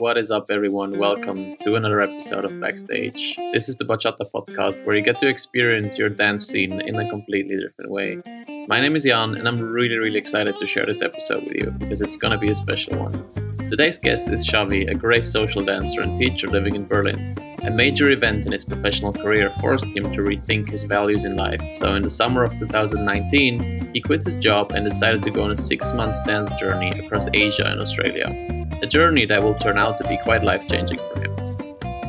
What is up, everyone? Welcome to another episode of Backstage. This is the Bachata podcast where you get to experience your dance scene in a completely different way. My name is Jan, and I'm really, really excited to share this episode with you because it's gonna be a special one. Today's guest is Xavi, a great social dancer and teacher living in Berlin. A major event in his professional career forced him to rethink his values in life, so in the summer of 2019, he quit his job and decided to go on a six month dance journey across Asia and Australia. A journey that will turn out to be quite life changing for him.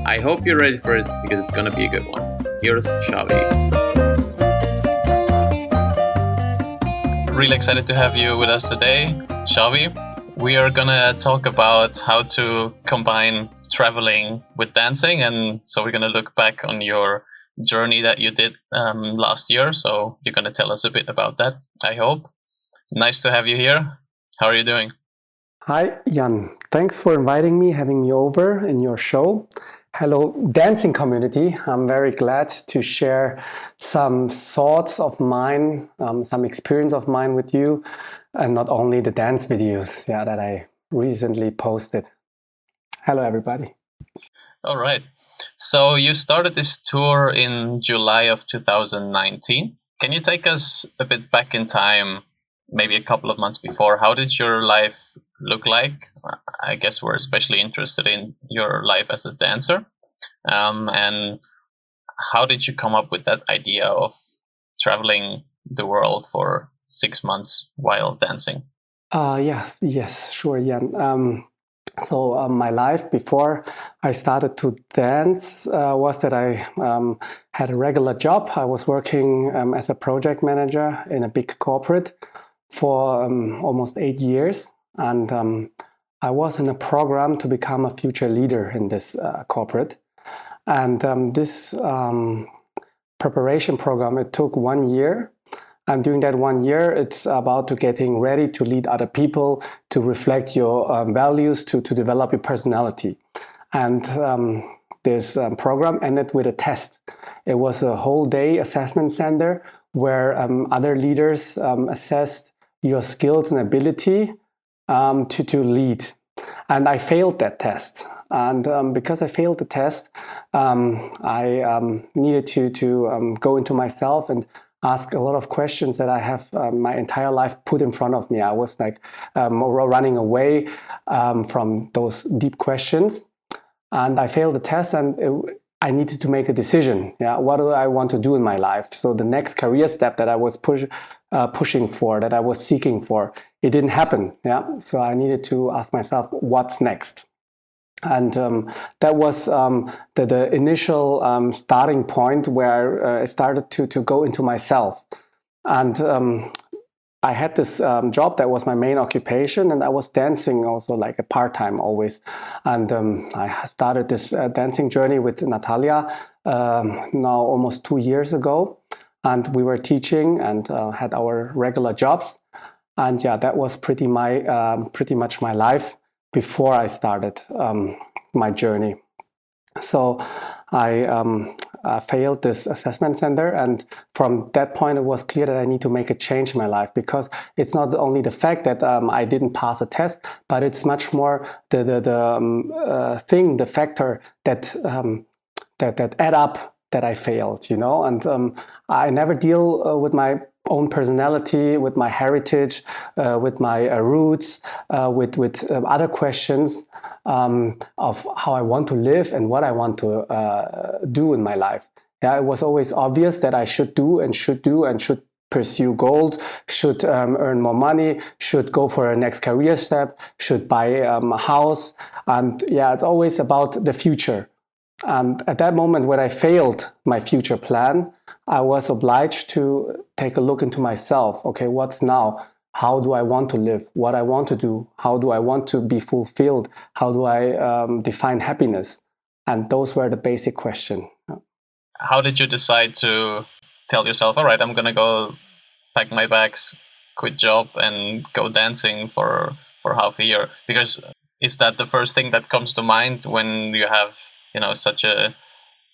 I hope you're ready for it because it's gonna be a good one. Here's Xavi. Really excited to have you with us today, Xavi. We are gonna talk about how to combine traveling with dancing, and so we're gonna look back on your journey that you did um, last year. So you're gonna tell us a bit about that. I hope. Nice to have you here. How are you doing? Hi, Jan. Thanks for inviting me, having me over in your show. Hello, dancing community. I'm very glad to share some thoughts of mine, um, some experience of mine with you, and not only the dance videos yeah, that I recently posted. Hello, everybody. All right. So you started this tour in July of 2019. Can you take us a bit back in time, maybe a couple of months before? How did your life look like? I guess we're especially interested in your life as a dancer. Um, and how did you come up with that idea of traveling the world for six months while dancing? Uh, yeah, yes, sure, yeah. Um, so uh, my life before I started to dance uh, was that I um, had a regular job. I was working um, as a project manager in a big corporate for um, almost eight years, and um, I was in a program to become a future leader in this uh, corporate. And um, this um, preparation program it took one year and during that one year, it's about to getting ready to lead other people, to reflect your um, values, to, to develop your personality. And um, this um, program ended with a test. It was a whole day assessment center where um, other leaders assessed your skills and ability um, to, to lead. And I failed that test. And because I failed the test, I needed to, to go into myself and ask a lot of questions that I have um, my entire life put in front of me. I was like um, running away um, from those deep questions, and I failed the test, and it, I needed to make a decision. Yeah, what do I want to do in my life? So the next career step that I was push, uh, pushing for, that I was seeking for, it didn't happen. Yeah, so I needed to ask myself, what's next? and um, that was um, the, the, initial um, starting point where uh, I started to, to go into myself. And um, I had this um, job that was my main occupation, and I was dancing also like a part time always. And um, I started this uh, dancing journey with Natalia now almost two years ago. And we were teaching and uh, had our regular jobs. And yeah, that was pretty my pretty much my life before I started um, my journey. So I um, uh, failed this assessment center, and from that point, it was clear that I need to make a change in my life because it's not only the fact that um, I didn't pass a test, but it's much more the the, the um, uh, thing, the factor that um, that that add up that I failed. You know, and um, I never deal uh, with my own personality, with my heritage, uh, with my uh, roots, uh, with with um, other questions um, of how I want to live and what I want to uh, do in my life. Yeah, it was always obvious that I should do and should do and should pursue gold, should um, earn more money, should go for a next career step, should buy um, a house, and yeah, it's always about the future. And at that moment, when I failed my future plan, I was obliged to take a look into myself. Okay, what's now? How do I want to live? What I want to do? How do I want to be fulfilled? How do I um, define happiness? And those were the basic questions. How did you decide to tell yourself, all right, I'm to go pack my bags, quit job, and go dancing for, for half a year? Because is that the first thing that comes to mind when you have you know such a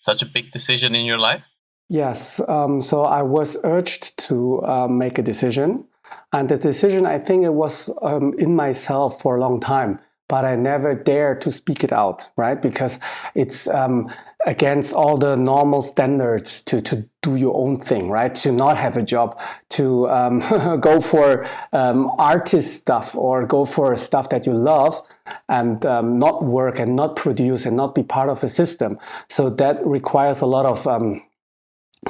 such a big decision in your life? Yes. Um, so I was urged to uh, make a decision, and the decision I think it was um, in myself for a long time. But I never dare to speak it out, right? Because it's um, against all the normal standards to, to do your own thing, right? To not have a job, to um, go for um, artist stuff or go for stuff that you love and um, not work and not produce and not be part of a system. So that requires a lot of um,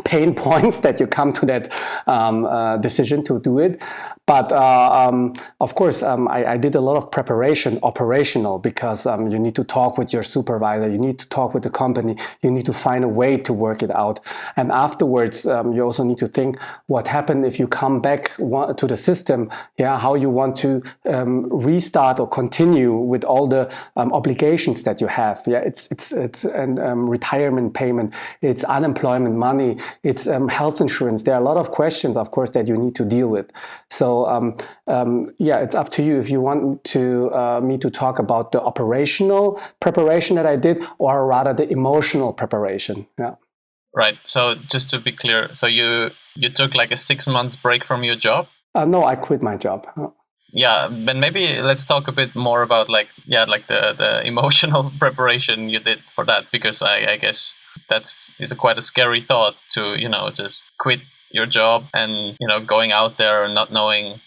pain points that you come to that um, uh, decision to do it. But uh, um, of course, um, I, I, did a lot of preparation, operational, because um, you need to talk with your supervisor, you need to talk with the company, you need to find a way to work it out. And afterwards, um, you also need to think what happened if you come back to the system, yeah, how you want to um, restart or continue with all the obligations that you have. Yeah, it's it's it's an retirement payment, it's unemployment money, it's health insurance. There are a lot of questions, of course, that you need to deal with. So um, um, yeah, it's up to you if you want to uh, me to talk about the operational preparation that I did, or rather the emotional preparation. Yeah. Right. So just to be clear, so you you took like a six months break from your job? Uh, no, I quit my job. Yeah, but maybe let's talk a bit more about like yeah, like the the emotional preparation you did for that because I I guess that is a quite a scary thought to you know just quit your job and you know going out there and not knowing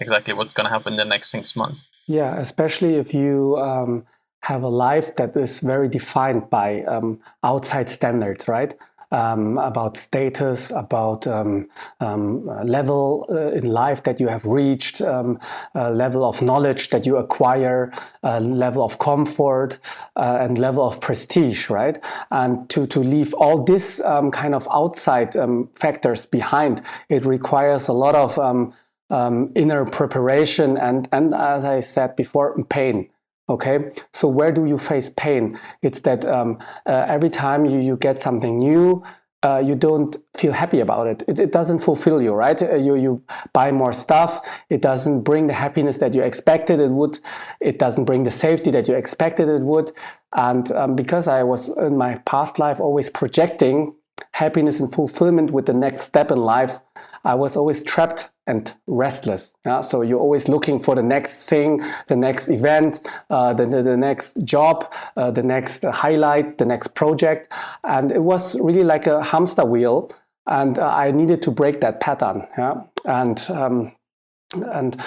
exactly what's going to happen in the next six months. Yeah especially if you um, have a life that is very defined by um, outside standards right um, about status, about um, um, level uh, in life that you have reached, um, level of knowledge that you acquire, level of comfort, uh, and level of prestige, right? And to, to leave all this um, kind of outside um, factors behind, it requires a lot of inner preparation and, and, as I said before, pain. Okay, so where do you face pain? It's that um, uh, every time you, you get something new, uh, you don't feel happy about it. it. It, doesn't fulfill you, right? Uh, you, you buy more stuff. It doesn't bring the happiness that you expected it would. It doesn't bring the safety that you expected it would. And um, because I was in my past life always projecting happiness and fulfillment with the next step in life, I was always trapped and restless. Yeah? So you're always looking for the next thing, the next event, uh, the, the, next job, uh, the next highlight, the next project. And it was really like a hamster wheel. And uh, I needed to break that pattern. Yeah? And, um, and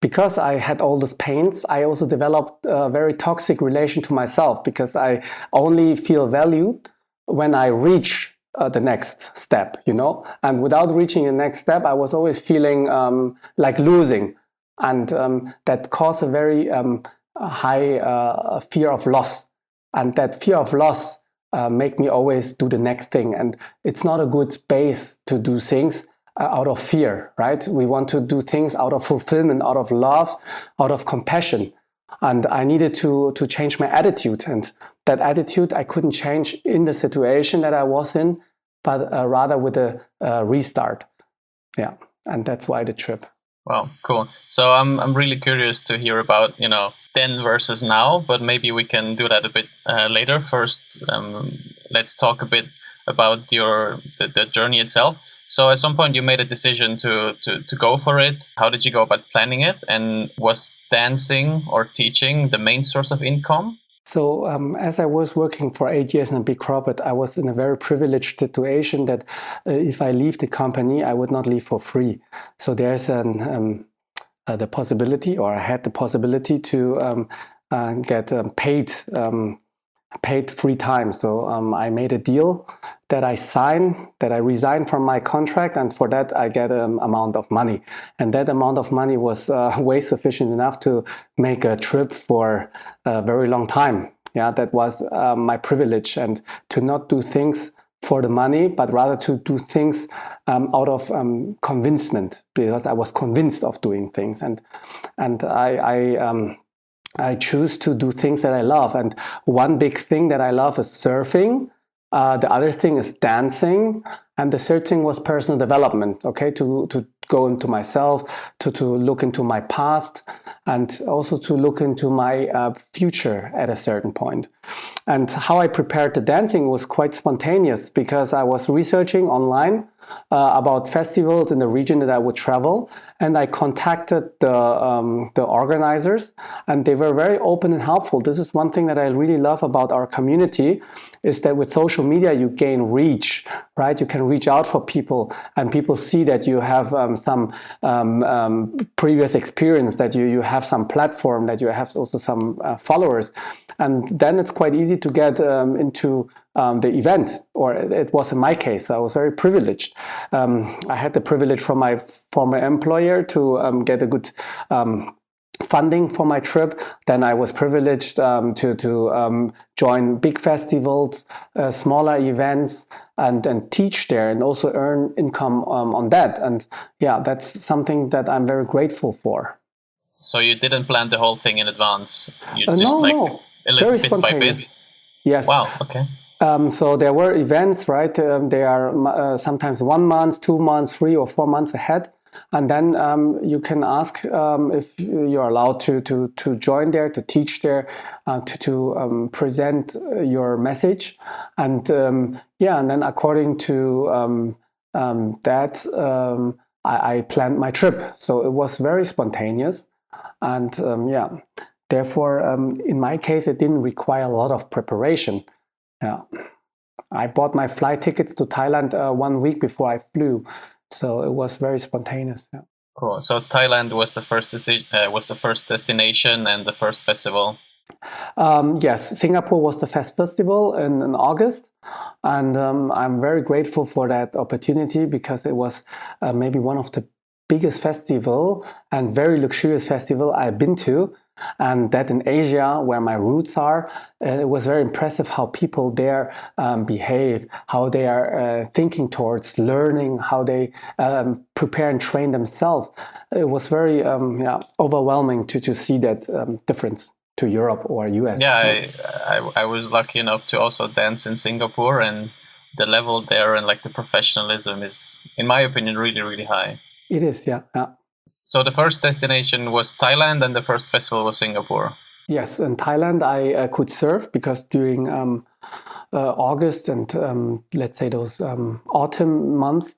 because I had all those pains, I also developed a very toxic relation to myself because I only feel valued when I reach uh, the next step, you know. And without reaching the next step, I was always feeling um, like losing, and um, that caused a very um, high uh, fear of loss. And that fear of loss uh, make me always do the next thing. And it's not a good space to do things uh, out of fear, right? We want to do things out of fulfillment, out of love, out of compassion and I needed to to change my attitude. And that attitude I couldn't change in the situation that I was in, but uh, rather with a uh, restart. Yeah, and that's why the trip. Wow, cool. So I'm I'm really curious to hear about you know then versus now, but maybe we can do that a bit uh, later. First, um, let's talk a bit about your the, the journey itself. So at some point you made a decision to, to, to go for it. How did you go about planning it? And was dancing or teaching the main source of income? So, um, as I was working for eight years in a big corporate, I was in a very privileged situation that uh, if I leave the company, I would not leave for free. So there's an, um, uh, the possibility, or I had the possibility to um, uh, get um, paid um, paid three times. So um, I made a deal that I sign, that I resign from my contract, and for that I get an amount of money. And that amount of money was uh, way sufficient enough to make a trip for a very long time. Yeah, that was uh, my privilege, and to not do things for the money, but rather to do things um, out of um, convincement, because I was convinced of doing things, and and I. I um, I choose to do things that I love. And one big thing that I love is surfing. Uh, the other thing is dancing. And the third thing was personal development, okay, to, to go into myself, to, to look into my past, and also to look into my uh, future at a certain point. And how I prepared the dancing was quite spontaneous because I was researching online uh, about festivals in the region that I would travel, and I contacted the um, the organizers, and they were very open and helpful. This is one thing that I really love about our community, is that with social media you gain reach, right? You can reach out for people, and people see that you have um, some um, um, previous experience, that you you have some platform, that you have also some uh, followers, and then it's quite easy to get um, into um, the event, or it was in my case. I was very privileged. Um, I had the privilege from my former employer to get a good funding for my trip. Then I was privileged um, to to um, join big festivals, uh, smaller events, and and teach there, and also earn income on that. And yeah, that's something that I'm very grateful for. So you didn't plan the whole thing in advance. You uh, just no, like no. Very bit by bit. Yes. Wow. Okay. Um, so there were events, right? Um, they are uh, sometimes one month, two months, three or four months ahead, and then um, you can ask um, if you're allowed to to to join there, to teach there, uh, to to um, present your message, and um, yeah, and then according to that, I, I, planned my trip. So it was very spontaneous, and yeah. Therefore, in my case, it didn't require a lot of preparation yeah. I bought my flight tickets to Thailand uh, one week before I flew, so it was very spontaneous. Yeah. Cool. So Thailand was the first deci- uh, was the first destination and the first festival. Um, yes, Singapore was the Fest Festival in, in August, and um, I'm very grateful for that opportunity because it was uh, maybe one of the biggest festival and very luxurious festival I've been to and that in Asia, where my roots are, uh, it was very impressive how people there um, behave, how they are uh, thinking towards learning, how they um, prepare and train themselves. It was very um, yeah, overwhelming to, to see that um, difference to Europe or US. Yeah, I, I, I was lucky enough to also dance in Singapore, and the level there and like the professionalism is, in my opinion, really, really high. It is, yeah. yeah. So the first destination was Thailand, and the first festival was Singapore. Yes, in Thailand I uh, could surf because during um, uh, August and um, let's say those um, autumn months,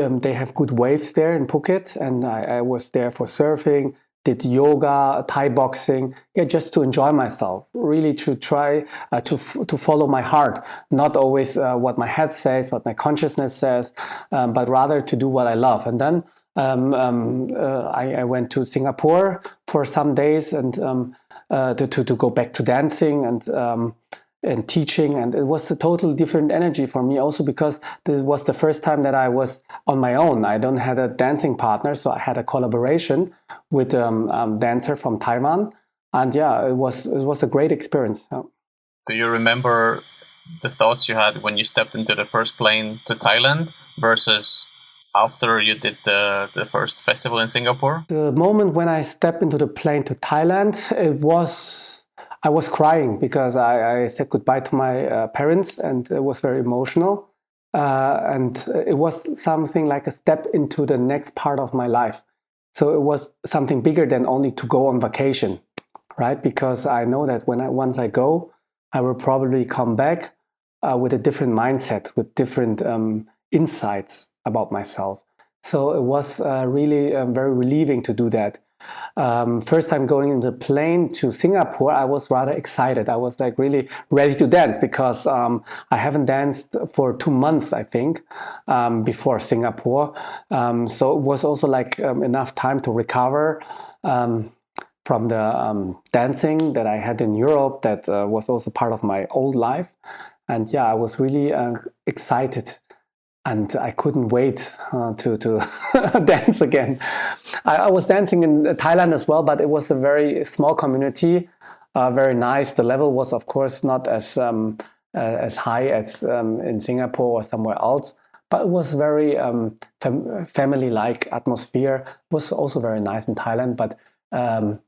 um, they have good waves there in Phuket, and I, I, was there for surfing, did yoga, Thai boxing, yeah, just to enjoy myself, really to try uh, to f- to follow my heart, not always uh, what my head says, what my consciousness says, um, but rather to do what I love, and then um, um, uh, I, I, went to Singapore for some days and um, uh, to, to, to go back to dancing and um, and teaching. And it was a totally different energy for me also because this was the first time that I was on my own. I don't had a dancing partner so I had a collaboration with a um, um, dancer from Taiwan. And yeah it was it was a great experience. Do you remember the thoughts you had when you stepped into the first plane to Thailand versus after you did the, the first festival in Singapore? The moment when I stepped into the plane to Thailand, it was I was crying because I, I said goodbye to my uh, parents, and it was very emotional. Uh, and it was something like a step into the next part of my life. So it was something bigger than only to go on vacation, right? Because I know that when I once I go, I will probably come back uh, with a different mindset, with different um, insights about myself. So it was uh, really um, very relieving to do that. Um, first time going in the plane to Singapore, I was rather excited. I was like really ready to dance because um, I haven't danced for two months, I think, um, before Singapore. Um, so it was also like um, enough time to recover um, from the dancing that I had in Europe. That uh, was also part of my old life. And yeah, I was really uh, excited and I couldn't wait uh, to to dance again. I, I, was dancing in Thailand as well, but it was a very small community, uh, very nice. The level was, of course, not as um, uh, as high as um, in Singapore or somewhere else, but it was very um, fam- family-like atmosphere. It was also very nice in Thailand, but. Um,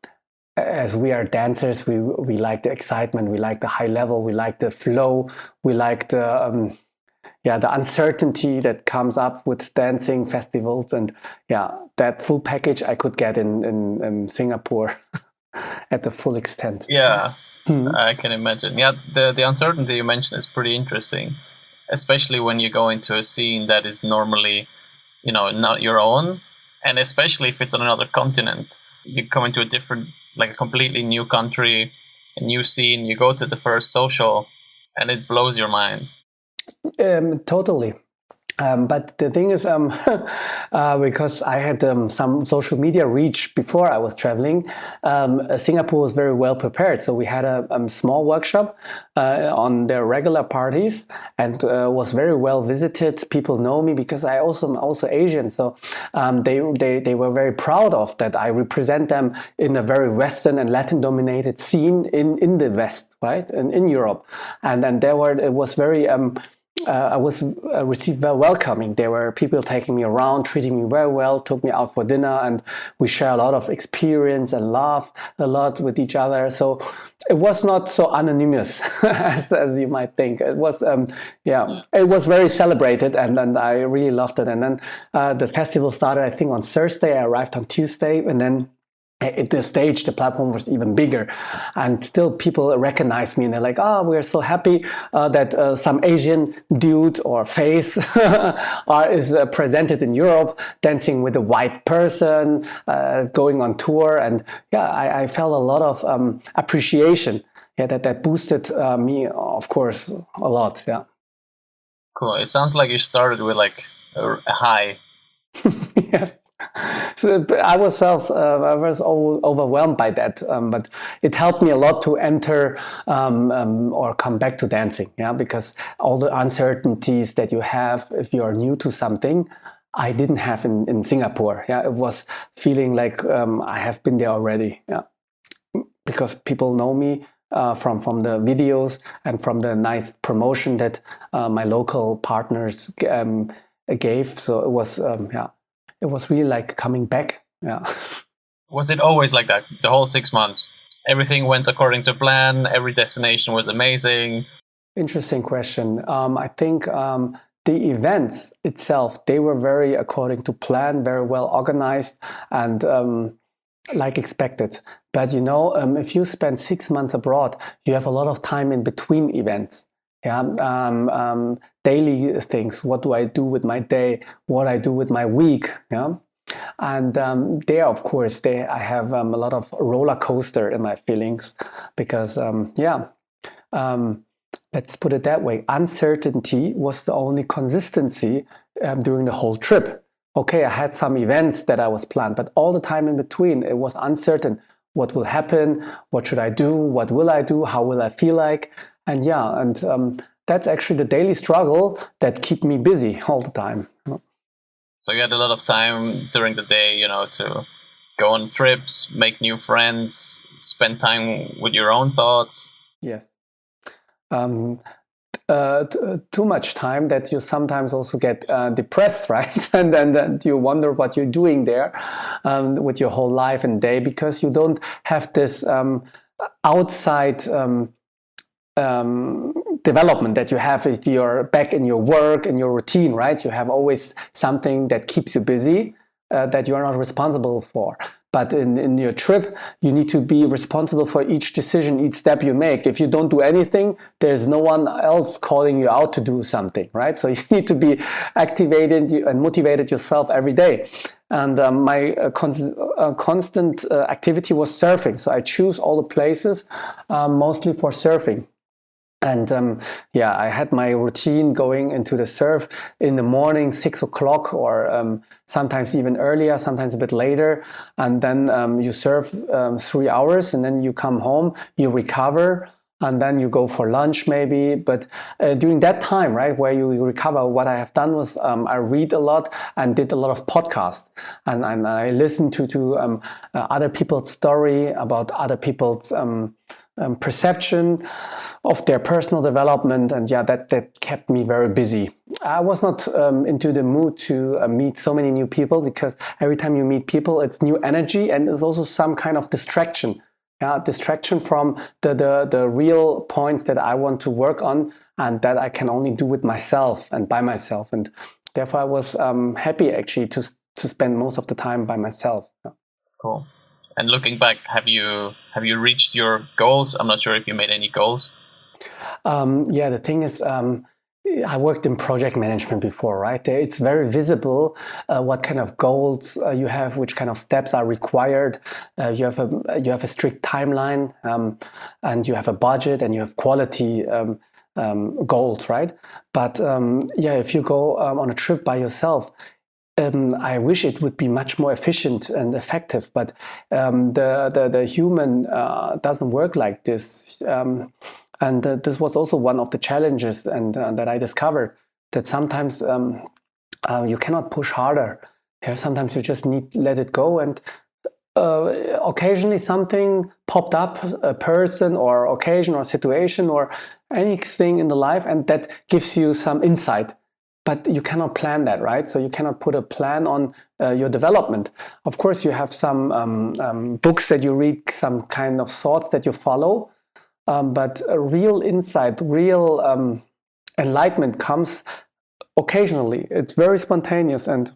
as we are dancers, we we like the excitement, we like the high level, we like the flow, we like the um, yeah the uncertainty that comes up with dancing festivals and yeah that full package i could get in in, in singapore at the full extent yeah hmm. i can imagine yeah the the uncertainty you mentioned is pretty interesting especially when you go into a scene that is normally, you know, not your own, and especially if it's on another continent. You come into a different, like a completely new country, a new scene. You go to the first social, and it blows your mind. Um, totally. Um, but the thing is, um, uh, because I had um, some social media reach before I was traveling, um, uh, Singapore was very well prepared. So we had a, um, small workshop uh, on their regular parties and uh, was very well visited. People know me because I also am also Asian, so um, they, they they were very proud of that. I represent them in a very Western and Latin dominated scene in in the West, right, and in Europe, and and there were it was very uh, I was uh, received very welcoming. There were people taking me around, treating me very well, took me out for dinner, and we share a lot of experience and laugh a lot with each other. So it was not so anonymous as, as you might think. It was, um, yeah, it was very celebrated, and, and I really loved it. And then uh, the festival started, I think, on Thursday. I arrived on Tuesday, and then at this stage the platform was even bigger. And still people recognize me and they're like oh we're so happy uh, that uh, some asian dude or face are, is uh, presented in europe dancing with a white person uh, going on tour. And yeah i, I felt a lot of um, appreciation. Yeah that, that boosted uh, me of course a lot. Yeah. Cool. It sounds like you started with like a high. Yes so I was self, uh, I was overwhelmed by that, um, but it helped me a lot to enter um, um, or come back to dancing. Yeah, because all the uncertainties that you have if you are new to something, I didn't have in, in Singapore. Yeah, it was feeling like um, I have been there already. Yeah, because people know me. Uh, from from the videos and from the nice promotion that uh, my local partners um, gave, so it was um, yeah it was really like coming back. Yeah. Was it always like that? The whole six months, everything went according to plan. Every destination was amazing. Interesting question. Um, I think um, the events itself they were very according to plan, very well organized, and um, like expected. But you know, um, if you spend six months abroad, you have a lot of time in between events yeah um, um, daily things. What do i do with my day? What i do with my week yeah? And um, there of course they i have um, a lot of roller coaster in my feelings because um, yeah um, let's put it that way. Uncertainty was the only consistency during the whole trip. Okay i had some events that i was planned but all the time in between it was uncertain. What will happen? What should i do? What will i do? How will i feel like and yeah, and um, that's actually the daily struggle that keep me busy all the time. So you had a lot of time during the day, you know, to go on trips, make new friends, spend time with your own thoughts. Yes. Um, uh, t- uh, too much time that you sometimes also get uh, depressed, right? and then, then you wonder what you're doing there um, with your whole life and day because you don't have this um, outside um, um, development that you have if you're back in your work and your routine, right? You have always something that keeps you busy uh, that you are not responsible for. But in, in your trip, you need to be responsible for each decision, each step you make. If you don't do anything, there's no one else calling you out to do something, right? So you need to be activated and motivated yourself every day. And um, my uh, con- uh, constant uh, activity was surfing. So I choose all the places uh, mostly for surfing and um, yeah, I had my routine going into the surf in the morning, six o'clock, or um, sometimes even earlier, sometimes a bit later. And then um, you surf um, three hours, and then you come home, you recover, and then you go for lunch maybe. But uh, during that time, right, where you recover, what I have done was um, I read a lot and did a lot of podcasts, and, and I listened to to um, uh, other people's story about other people's um, perception of their personal development and yeah that that kept me very busy. I was not um, into the mood to uh, meet so many new people because every time you meet people it's new energy and there's also some kind of distraction. Yeah distraction from the, the the real points that i want to work on and that i can only do with myself and by myself. And therefore i was um, happy actually to to spend most of the time by myself. Yeah. cool and looking back, have you have you reached your goals? I'm not sure if you made any goals. Um, yeah, the thing is, um, I worked in project management before, right? It's very visible uh, what kind of goals uh, you have, which kind of steps are required. Uh, you have a you have a strict timeline, um, and you have a budget, and you have quality um, um, goals, right? But um, yeah, if you go um, on a trip by yourself, um, I wish it would be much more efficient and effective, but um, the, the, the human uh, doesn't work like this. Um, and uh, this was also one of the challenges and uh, that I discovered that sometimes um, uh, you cannot push harder. Here, sometimes you just need let it go and uh, occasionally something popped up, a person or occasion or situation or anything in the life, and that gives you some insight but you cannot plan that, right? So you cannot put a plan on uh, your development. Of course, you have some um, um, books that you read, some kind of thoughts that you follow, um, but real insight, real um, enlightenment comes occasionally. It's very spontaneous and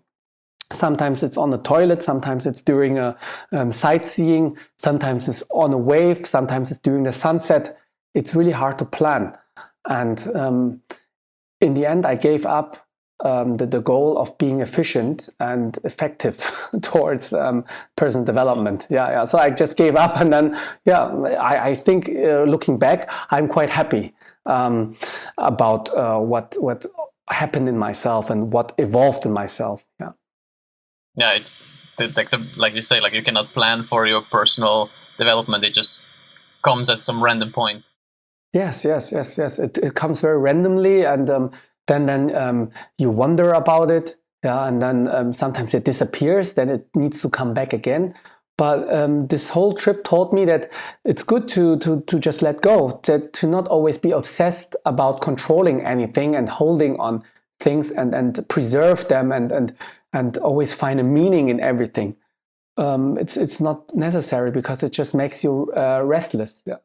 Sometimes it's on the toilet, sometimes it's during a um, sightseeing, sometimes it's on a wave, sometimes it's during the sunset. It's really hard to plan. And um, in the end, I gave up um, the, the goal of being efficient and effective towards um, personal development. Yeah, yeah. So I just gave up, and then yeah, I, I think uh, looking back, I'm quite happy um, about uh, what what happened in myself and what evolved in myself. Yeah. Yeah, it, like the, like you say, like you cannot plan for your personal development. It just comes at some random point. Yes, yes, yes, yes. It, it comes very randomly, and um, then then um, you wonder about it. Yeah, and then um, sometimes it disappears. Then it needs to come back again. But um, this whole trip taught me that it's good to to to just let go. That to not always be obsessed about controlling anything and holding on things and and preserve them and and and always find a meaning in everything. Um, it's it's not necessary because it just makes you uh, restless. Yeah.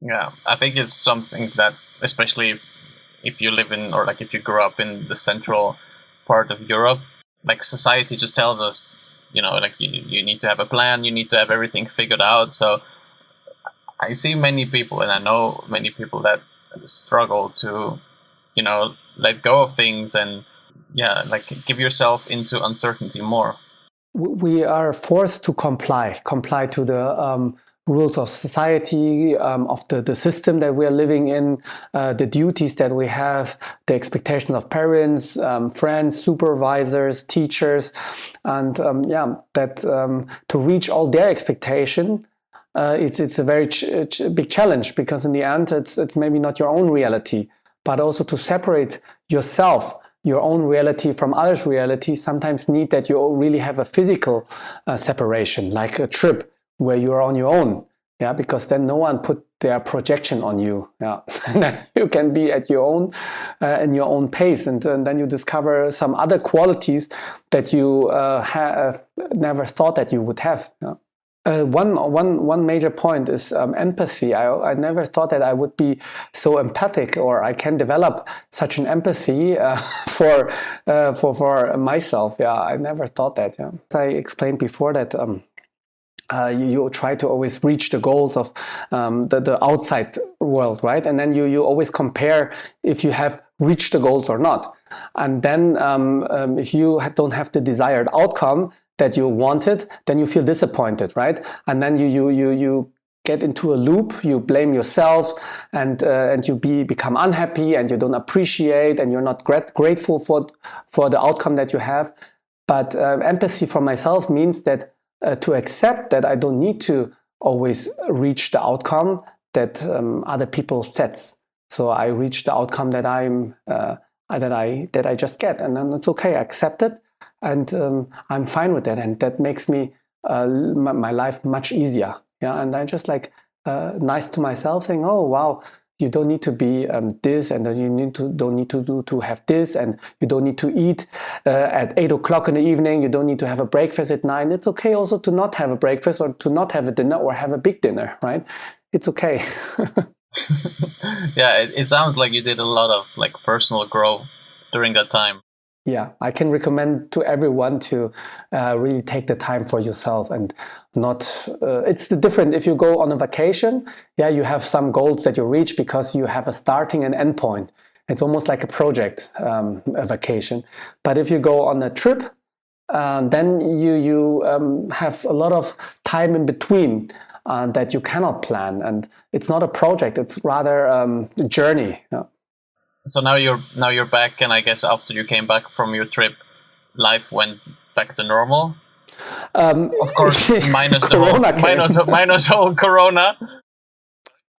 Yeah, I think it's something that, especially if, if you live in or like if you grew up in the central part of Europe, like society just tells us, you know, like you, you need to have a plan, you need to have everything figured out. So I see many people, and I know many people that struggle to, you know, let go of things and, yeah, like give yourself into uncertainty more. We are forced to comply, comply to the um, rules of society, um, of the, the system that we are living in, uh, the duties that we have, the expectation of parents, um, friends, supervisors, teachers, and um, yeah, that um, to reach all their expectation, uh, it's it's a very ch ch big challenge because in the end, it's it's maybe not your own reality, but also to separate yourself your own reality from others' reality sometimes need that you really have a physical uh, separation, like a trip where you're on your own yeah because then no one put their projection on you yeah and then you can be at your own uh, in your own pace and, and, then you discover some other qualities that you uh, have never thought that you would have yeah? uh, one, one, one major point is um, empathy. I, I never thought that I would be so empathic or I can develop such an empathy uh, for, uh, for, for myself. Yeah, I never thought that. Yeah. As I explained before that um, uh, you, you, try to always reach the goals of um, the, the outside world, right? And then you, you always compare if you have reached the goals or not. And then um, um, if you don't have the desired outcome that you wanted, then you feel disappointed, right? And then you, you, you, you get into a loop, you blame yourself and, uh, and you be, become unhappy and you don't appreciate and you're not grat- grateful for, for the outcome that you have. But uh, empathy for myself means that uh, to accept that I don't need to always reach the outcome that um, other people sets. So I reach the outcome that I'm uh, that I that I just get, and then it's okay. I accept it, and um, I'm fine with that, and that makes me uh, my, my, life much easier. Yeah, and I'm just like uh, nice to myself, saying, "Oh wow, you don't need to be um, this and you need to don't need to do to have this and you don't need to eat uh, at eight o'clock in the evening. You don't need to have a breakfast at nine. It's okay also to not have a breakfast or to not have a dinner or have a big dinner right? It's okay. Yeah it, it sounds like you did a lot of like personal growth during that time yeah i can recommend to everyone to uh, really take the time for yourself and not uh, it's different if you go on a vacation yeah you have some goals that you reach because you have a starting and end point It's almost like a project, um, a vacation. But if you go on a trip, um, then you you um, have a lot of time in between uh, that you cannot plan, and it's not a project; it's rather um, a journey. Yeah. So now you're now you're back, and I guess after you came back from your trip, life went back to normal. Um, of course, minus the whole, minus, minus whole Corona.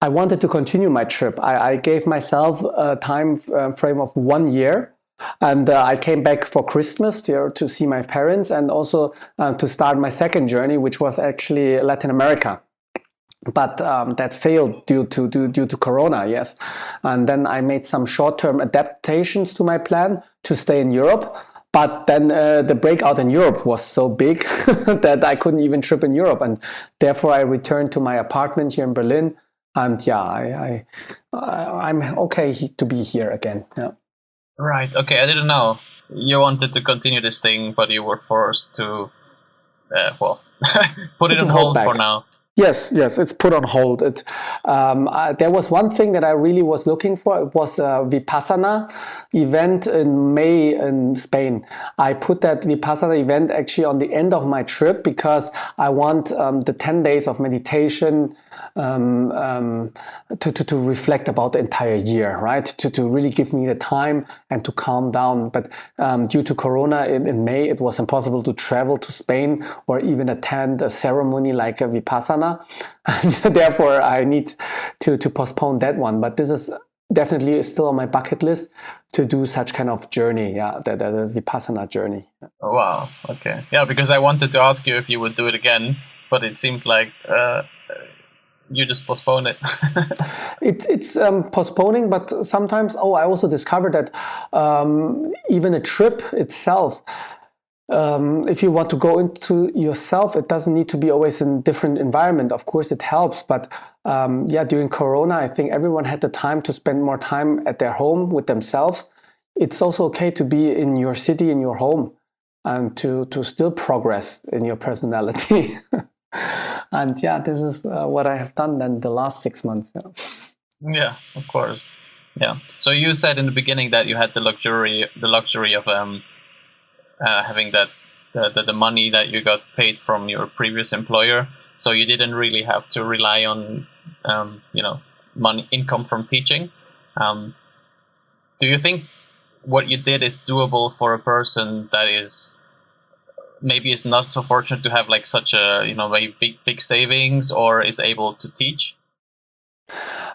I wanted to continue my trip. I, I gave myself a time uh, frame of one year. And uh, I came back for Christmas here to see my parents and also uh, to start my second journey, which was actually Latin America but um, that failed due to due, due to corona yes and then i made some short-term adaptations to my plan to stay in europe but then uh, the breakout in Europe was so big that I couldn't even trip in Europe, and therefore I returned to my apartment here in Berlin. And yeah, I, I I'm okay to be here again. Yeah. Right. Okay. I didn't know you wanted to continue this thing, but you were forced to, uh, well, put it on hold for now. Yes, yes, it's put on hold. It, um, uh, there was one thing that I really was looking for. It was a Vipassana event in May in Spain. I put that Vipassana event actually on the end of my trip because I want um, the 10 days of meditation um, um, to, to, to reflect about the entire year, right? To, to really give me the time and to calm down. But um, due to Corona in, in May, it was impossible to travel to Spain or even attend a ceremony like a Vipassana. And therefore, I need to, to postpone that one. But this is definitely still on my bucket list to do such kind of journey yeah the, the, vipassana journey oh, wow okay yeah because i wanted to ask you if you would do it again but it seems like uh, you just postpone it. it it's um, postponing, but sometimes, oh, I also discovered that um, even a trip itself, um, if you want to go into yourself, it doesn't need to be always in different environment. Of course, it helps, but um, yeah, during Corona, I think everyone had the time to spend more time at their home with themselves. It's also okay to be in your city, in your home, and to to still progress in your personality. and yeah, this is uh, what I have done then the last six months. Yeah. yeah, of course. Yeah. So you said in the beginning that you had the luxury, the luxury of um, uh, having that the, the, the money that you got paid from your previous employer. So you didn't really have to rely on um, you know money income from teaching. Um, do you think what you did is doable for a person that is maybe is not so fortunate to have like such a you know very big big savings or is able to teach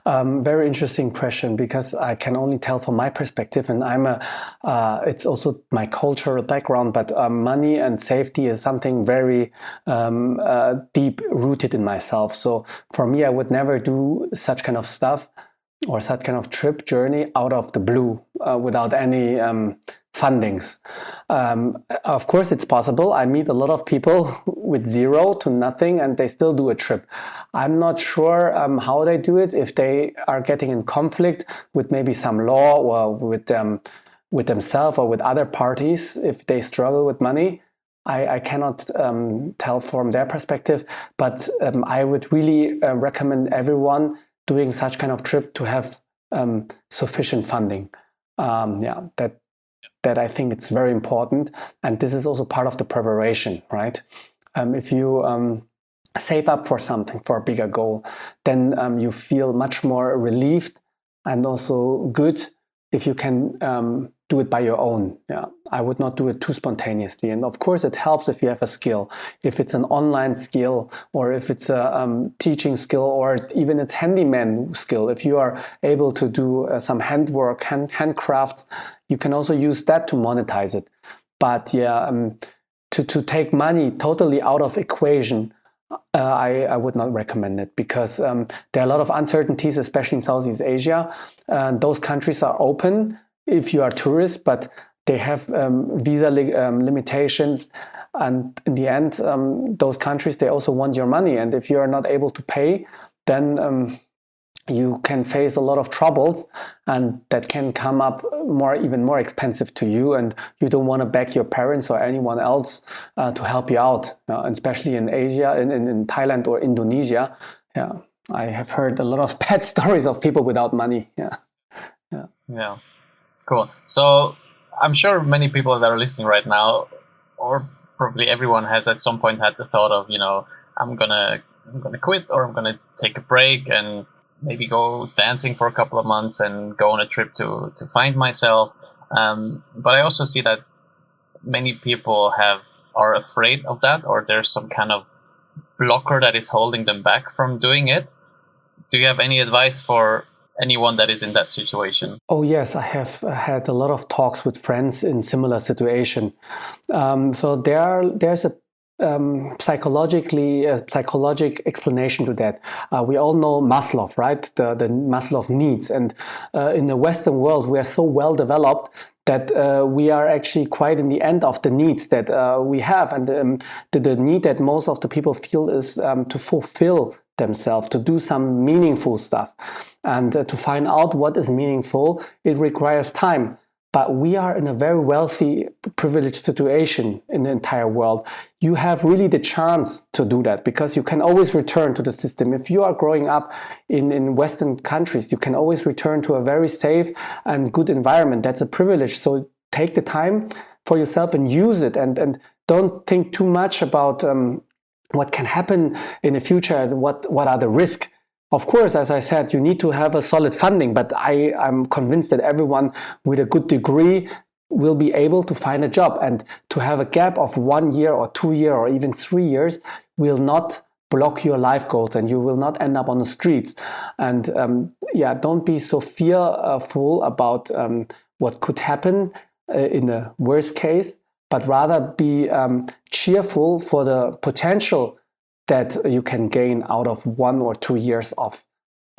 um, very interesting question because I can only tell from my perspective, and I'm a. Uh, it's also my cultural background, but uh, money and safety is something very um, uh, deep rooted in myself. So for me, I would never do such kind of stuff or such kind of trip journey out of the blue uh, without any um, fundings. Um, of course, it's possible. I meet a lot of people with zero to nothing and they still do a trip. I'm not sure um, how they do it, if they are getting in conflict with maybe some law or with, um, with themselves or with other parties, if they struggle with money. I, I cannot um, tell from their perspective, but um, I would really uh, recommend everyone doing such kind of trip to have um, sufficient funding. yeah, that that I think it's very important. And this is also part of the preparation, right? Um, if you um, save up for something, for a bigger goal, then um, you feel much more relieved and also good if you can um, do it by your own. Yeah, I would not do it too spontaneously. And of course, it helps if you have a skill. If it's an online skill, or if it's a um, teaching skill, or even it's handyman skill. If you are able to do uh, some handwork, hand handcrafts, you can also use that to monetize it. But yeah, um, to to take money totally out of equation uh, I, I, would not recommend it because um, there are a lot of uncertainties, especially in Southeast Asia. Uh, those countries are open if you are tourist, but they have um, visa li um, limitations. And in the end, um, those countries, they also want your money. And if you are not able to pay, then um, you can face a lot of troubles. And that can come up more even more expensive to you. And you don't want to beg your parents or anyone else uh, to help you out uh, especially in asia in, in, in, thailand or indonesia. Yeah i have heard a lot of bad stories of people without money. Yeah. Yeah. Yeah Cool. So I'm sure many people that are listening right now, or probably everyone has at some point had the thought of, you know, I'm gonna I'm gonna quit or I'm gonna take a break and maybe go dancing for a couple of months and go on a trip to to find myself. Um, but I also see that many people have are afraid of that, or there's some kind of blocker that is holding them back from doing it. Do you have any advice for anyone that is in that situation? Oh yes, I have had a lot of talks with friends in similar situation. Um, so there, there's a um, psychologically a psychologic explanation to that. Uh, we all know Maslow, right? The the Maslow needs, and uh, in the Western world, we are so well developed that uh, we are actually quite in the end of the needs that uh, we have, and um, the, the, need that most of the people feel is um, to fulfill themselves, to do some meaningful stuff, and uh, to find out what is meaningful. It requires time. But we are in a very wealthy, privileged situation in the entire world. You have really the chance to do that because you can always return to the system. If you are growing up in, in Western countries, you can always return to a very safe and good environment. That's a privilege. So take the time for yourself and use it and, and don't think too much about um, what can happen in the future what, what are the risks of course, as I said, you need to have a solid funding, but I, am convinced that everyone with a good degree will be able to find a job. And to have a gap of one year or two year or even three years will not block your life goals and you will not end up on the streets. And um, yeah, don't be so fearful about um, what could happen uh, in the worst case, but rather be um, cheerful for the potential that you can gain out of one or two years of.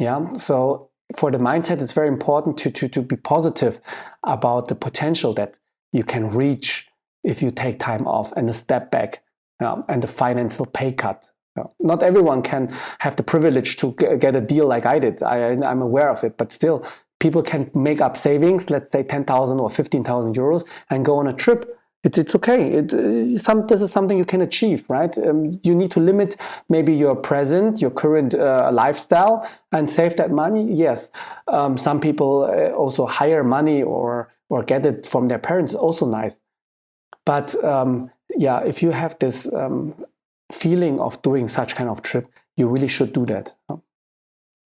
Yeah. So for the mindset, it's very important to, to, to be positive about the potential that you can reach if you take time off and a step back yeah, and the financial pay cut. Not everyone can have the privilege to get a deal like I did. I, I'm aware of it, but still, people can make up savings, let's say 10,000 or 15,000 euros, and go on a trip it's, it's okay. It, some, this is something you can achieve, right? Um, you need to limit maybe your present, your current uh, lifestyle and save that money. Yes. Um, some people uh, also hire money or, or get it from their parents, also nice. But um, yeah, if you have this um, feeling of doing such kind of trip, you really should do that.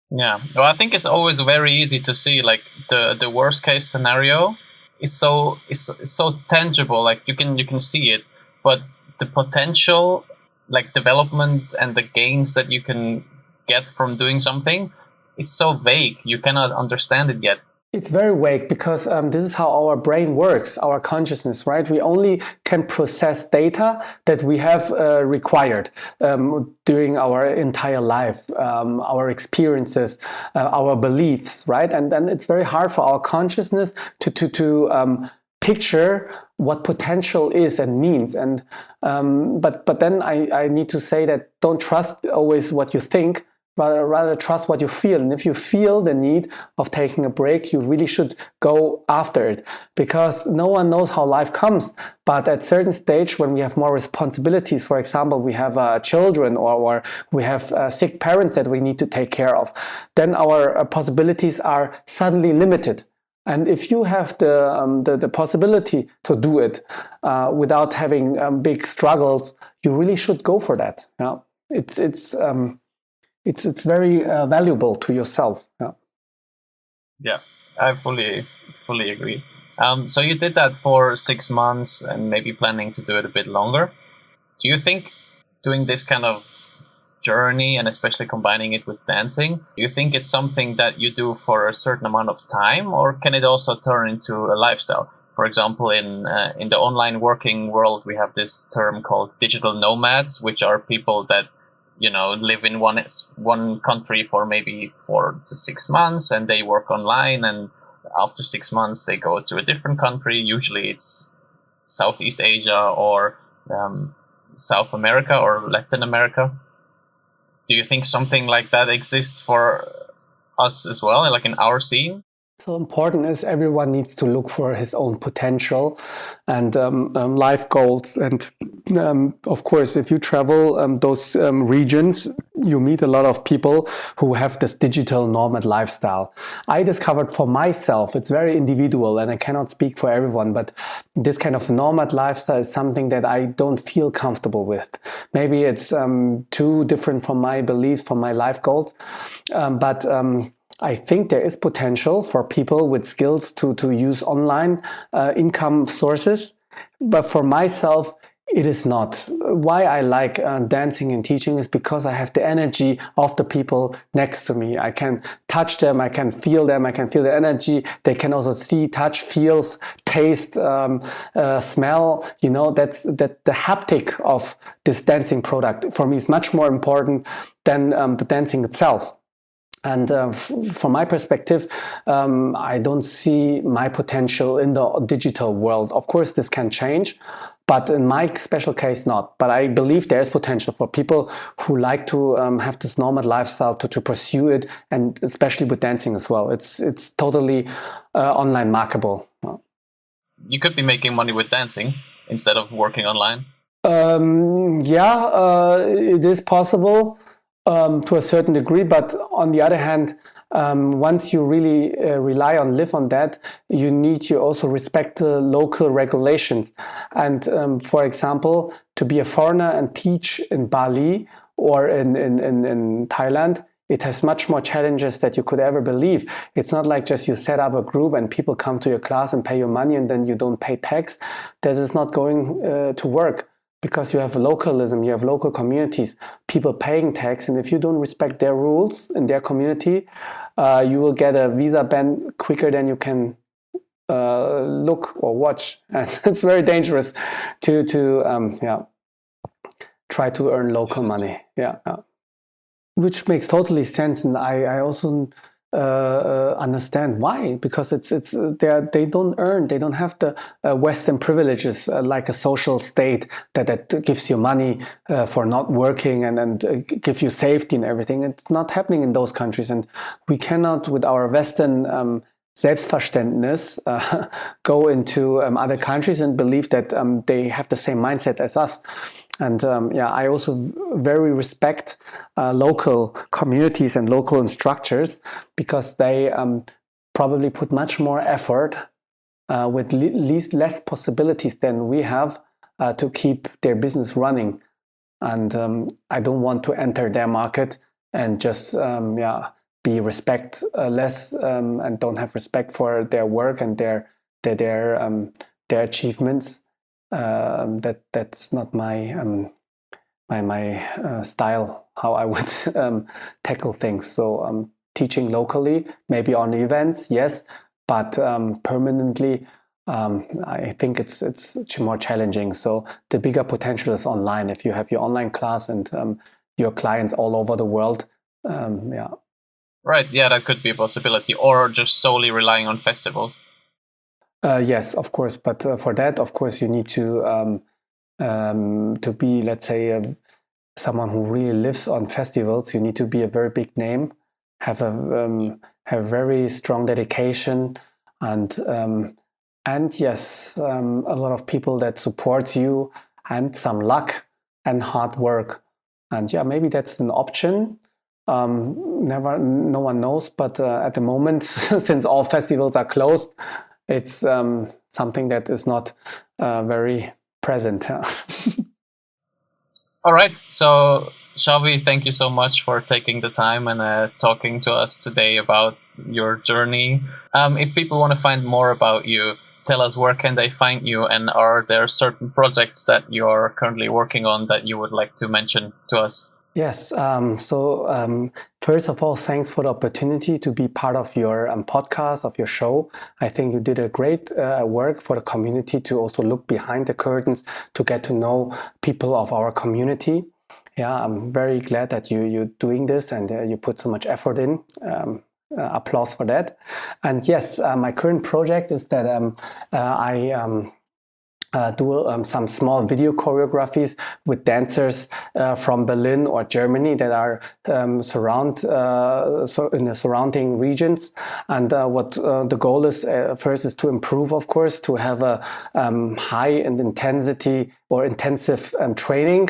Yeah. Well, I think it's always very easy to see like the, the worst case scenario is so is, so tangible like you can you can see it but the potential like development and the gains that you can get from doing something it's so vague. You cannot understand it yet it's very vague because um, this is how our brain works, our consciousness, right? We only can process data that we have uh, required um, during our entire life, um, our experiences, uh, our beliefs, right? And then it's very hard for our consciousness to to to um, picture what potential is and means. And um, but but then I, I need to say that don't trust always what you think rather rather trust what you feel and if you feel the need of taking a break you really should go after it because no one knows how life comes but at certain stage when we have more responsibilities for example we have uh, children or, or we have uh, sick parents that we need to take care of then our uh, possibilities are suddenly limited and if you have the, um, the, the, possibility to do it uh, without having um, big struggles, you really should go for that. Yeah? It's, it's, um, it's it's very uh, valuable to yourself. Yeah. Yeah, I fully fully agree. Um, so you did that for six months and maybe planning to do it a bit longer. Do you think doing this kind of journey and especially combining it with dancing, do you think it's something that you do for a certain amount of time, or can it also turn into a lifestyle? For example, in uh, in the online working world, we have this term called digital nomads, which are people that you know live in one one country for maybe four to six months and they work online and after six months they go to a different country. Usually it's southeast asia or um, south america or latin america. Do you think something like that exists for us as well like in our scene so important is everyone needs to look for his own potential and um, um, life goals. And um, of course if you travel um, those um, regions you meet a lot of people who have this digital nomad lifestyle. I discovered for myself it's very individual and i cannot speak for everyone but this kind of nomad lifestyle is something that i don't feel comfortable with. Maybe it's um, too different from my beliefs from my life goals. But I think there is potential for people with skills to, to use online uh, income sources. But for myself, it is not. Why I like uh, dancing and teaching is because I have the energy of the people next to me. I can touch them, I can feel them, I can feel the energy. They can also see, touch, feels, taste, um, uh, smell. You know, that's that the haptic of this dancing product for me is much more important than um, the dancing itself. And uh, from my perspective, um, I don't see my potential in the digital world. Of course, this can change, but in my special case, not. But I believe there is potential for people who like to um, have this nomad lifestyle to, to pursue it, and especially with dancing as well. It's it's totally uh, online marketable. You could be making money with dancing instead of working online. Um, yeah, uh, it is possible um, to a certain degree. But on the other hand, um, once you really uh, rely on live on that, you need to also respect the local regulations. And um, for example, to be a foreigner and teach in Bali or in, in, in, in Thailand, it has much more challenges that you could ever believe. It's not like just you set up a group and people come to your class and pay you money and then you don't pay tax. This is not going uh, to work because you have localism, you have local communities, people paying tax, and if you don't respect their rules in their community, uh, you will get a visa ban quicker than you can uh, look or watch, and it's very dangerous to to um, yeah try to earn local money. Yeah, yeah, which makes totally sense, and I I also uh, uh, understand why because it's it's uh, they they don't earn they don't have the uh, Western privileges uh, like a social state that that gives you money uh, for not working and and give you safety and everything. It's not happening in those countries, and we cannot with our Western um, Selbstverständnis go into um, other countries and believe that um, they have the same mindset as us. And um, yeah, I also very respect uh, local communities and local structures because they um, probably put much more effort uh, with le- least less possibilities than we have uh, to keep their business running. And um, I don't want to enter their market and just um, yeah be respect uh, less um, and don't have respect for their work and their their their, um, their achievements um, that that's not my um, my my uh, style how I would um, tackle things. So um, teaching locally, maybe on events, yes, but um, permanently, um, I think it's it's more challenging. So the bigger potential is online. If you have your online class and your clients all over the world, yeah. Right. Yeah, that could be a possibility, or just solely relying on festivals. Uh, yes, of course. But uh, for that, of course, you need to um, um, to be, let's say, um, someone who really lives on festivals. You need to be a very big name, have a um, have very strong dedication, and um, and yes, um, a lot of people that support you, and some luck and hard work. And yeah, maybe that's an option. Um, never, no one knows. But uh, at the moment, since all festivals are closed, it's um, something that is not uh, very present. All right. So, Xavi, thank you so much for taking the time and uh, talking to us today about your journey. Um, if people want to find more about you, tell us where can they find you and are there certain projects that you're currently working on that you would like to mention to us? Yes. Um, so, um, first of all, thanks for the opportunity to be part of your um, podcast, of your show. I think you did a great uh, work for the community to also look behind the curtains to get to know people of our community. Yeah, I'm very glad that you, you're doing this and uh, you put so much effort in. Um, uh, applause for that. And yes, uh, my current project is that um, uh, I uh, do um, some small video choreographies with dancers uh, from Berlin or Germany that are um, surround uh, in the surrounding regions. And uh, what uh, the goal is uh, first is to improve, of course, to have a um, high and intensity or intensive um, training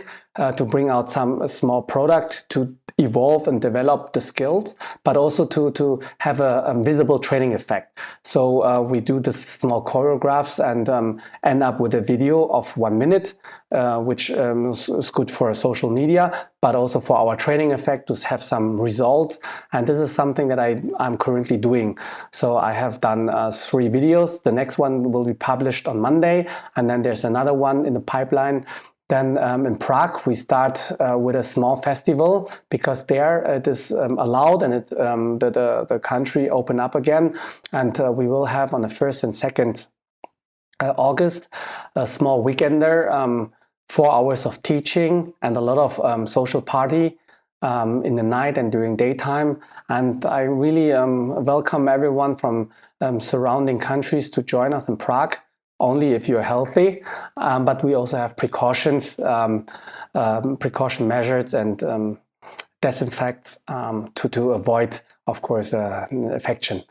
to bring out some small product to evolve and develop the skills, but also to, to have a, a visible training effect. So uh, we do the small choreographs and um, end up with a video of one minute, uh, which um, is, good for social media, but also for our training effect to have some results. And this is something that I, I'm currently doing. So I have done uh, three videos. The next one will be published on Monday. And then there's another one in the pipeline then um, in Prague, we start uh, with a small festival because there it is um, allowed and it, um, the, the, the, country open up again. And uh, we will have on the 1st and 2nd uh, August a small weekend there, um, four hours of teaching and a lot of um, social party. Um, in the night and during daytime. And I really welcome everyone from surrounding countries to join us in Prague only if you're healthy. Um, but we also have precautions, um, um, precaution measures, and um, disinfects um, to to avoid, of course, uh, infection.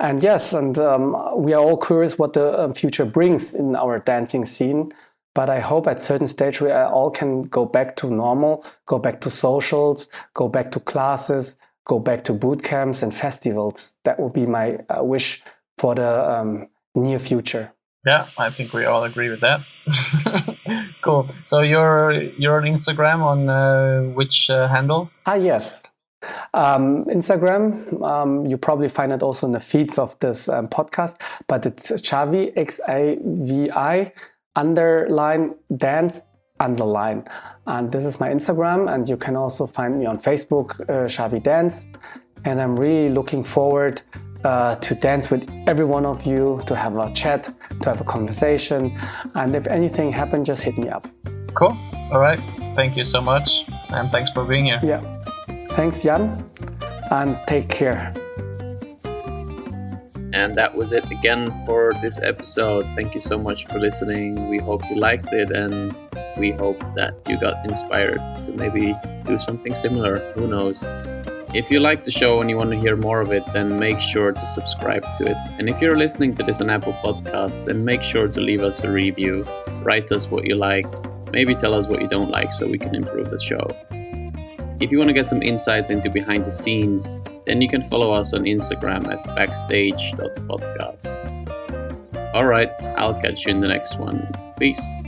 And yes, and um, we are all curious what the future brings in our dancing scene. But I hope at certain stage we all can go back to normal, go back to socials, go back to classes, go back to boot camps and festivals. That would be my uh, wish for the near future. Yeah, I think we all agree with that. cool. So you're you're on Instagram on uh, which uh, handle? Ah, yes. Um, Instagram, um, you probably find it also in the feeds of this um, podcast, but it's Xavi, X A V I, underline dance, underline. And this is my Instagram, and you can also find me on Facebook, uh, Xavi Dance. And I'm really looking forward uh, to dance with every one of you, to have a chat, to have a conversation. And if anything happens, just hit me up. Cool. All right. Thank you so much. And thanks for being here. Yeah. Thanks, Jan. And take care. And that was it again for this episode. Thank you so much for listening. We hope you liked it and we hope that you got inspired to maybe do something similar. Who knows? If you like the show and you want to hear more of it, then make sure to subscribe to it. And if you're listening to this on Apple Podcasts, then make sure to leave us a review, write us what you like, maybe tell us what you don't like so we can improve the show. If you want to get some insights into behind the scenes, then you can follow us on Instagram at backstage.podcast. Alright, I'll catch you in the next one. Peace.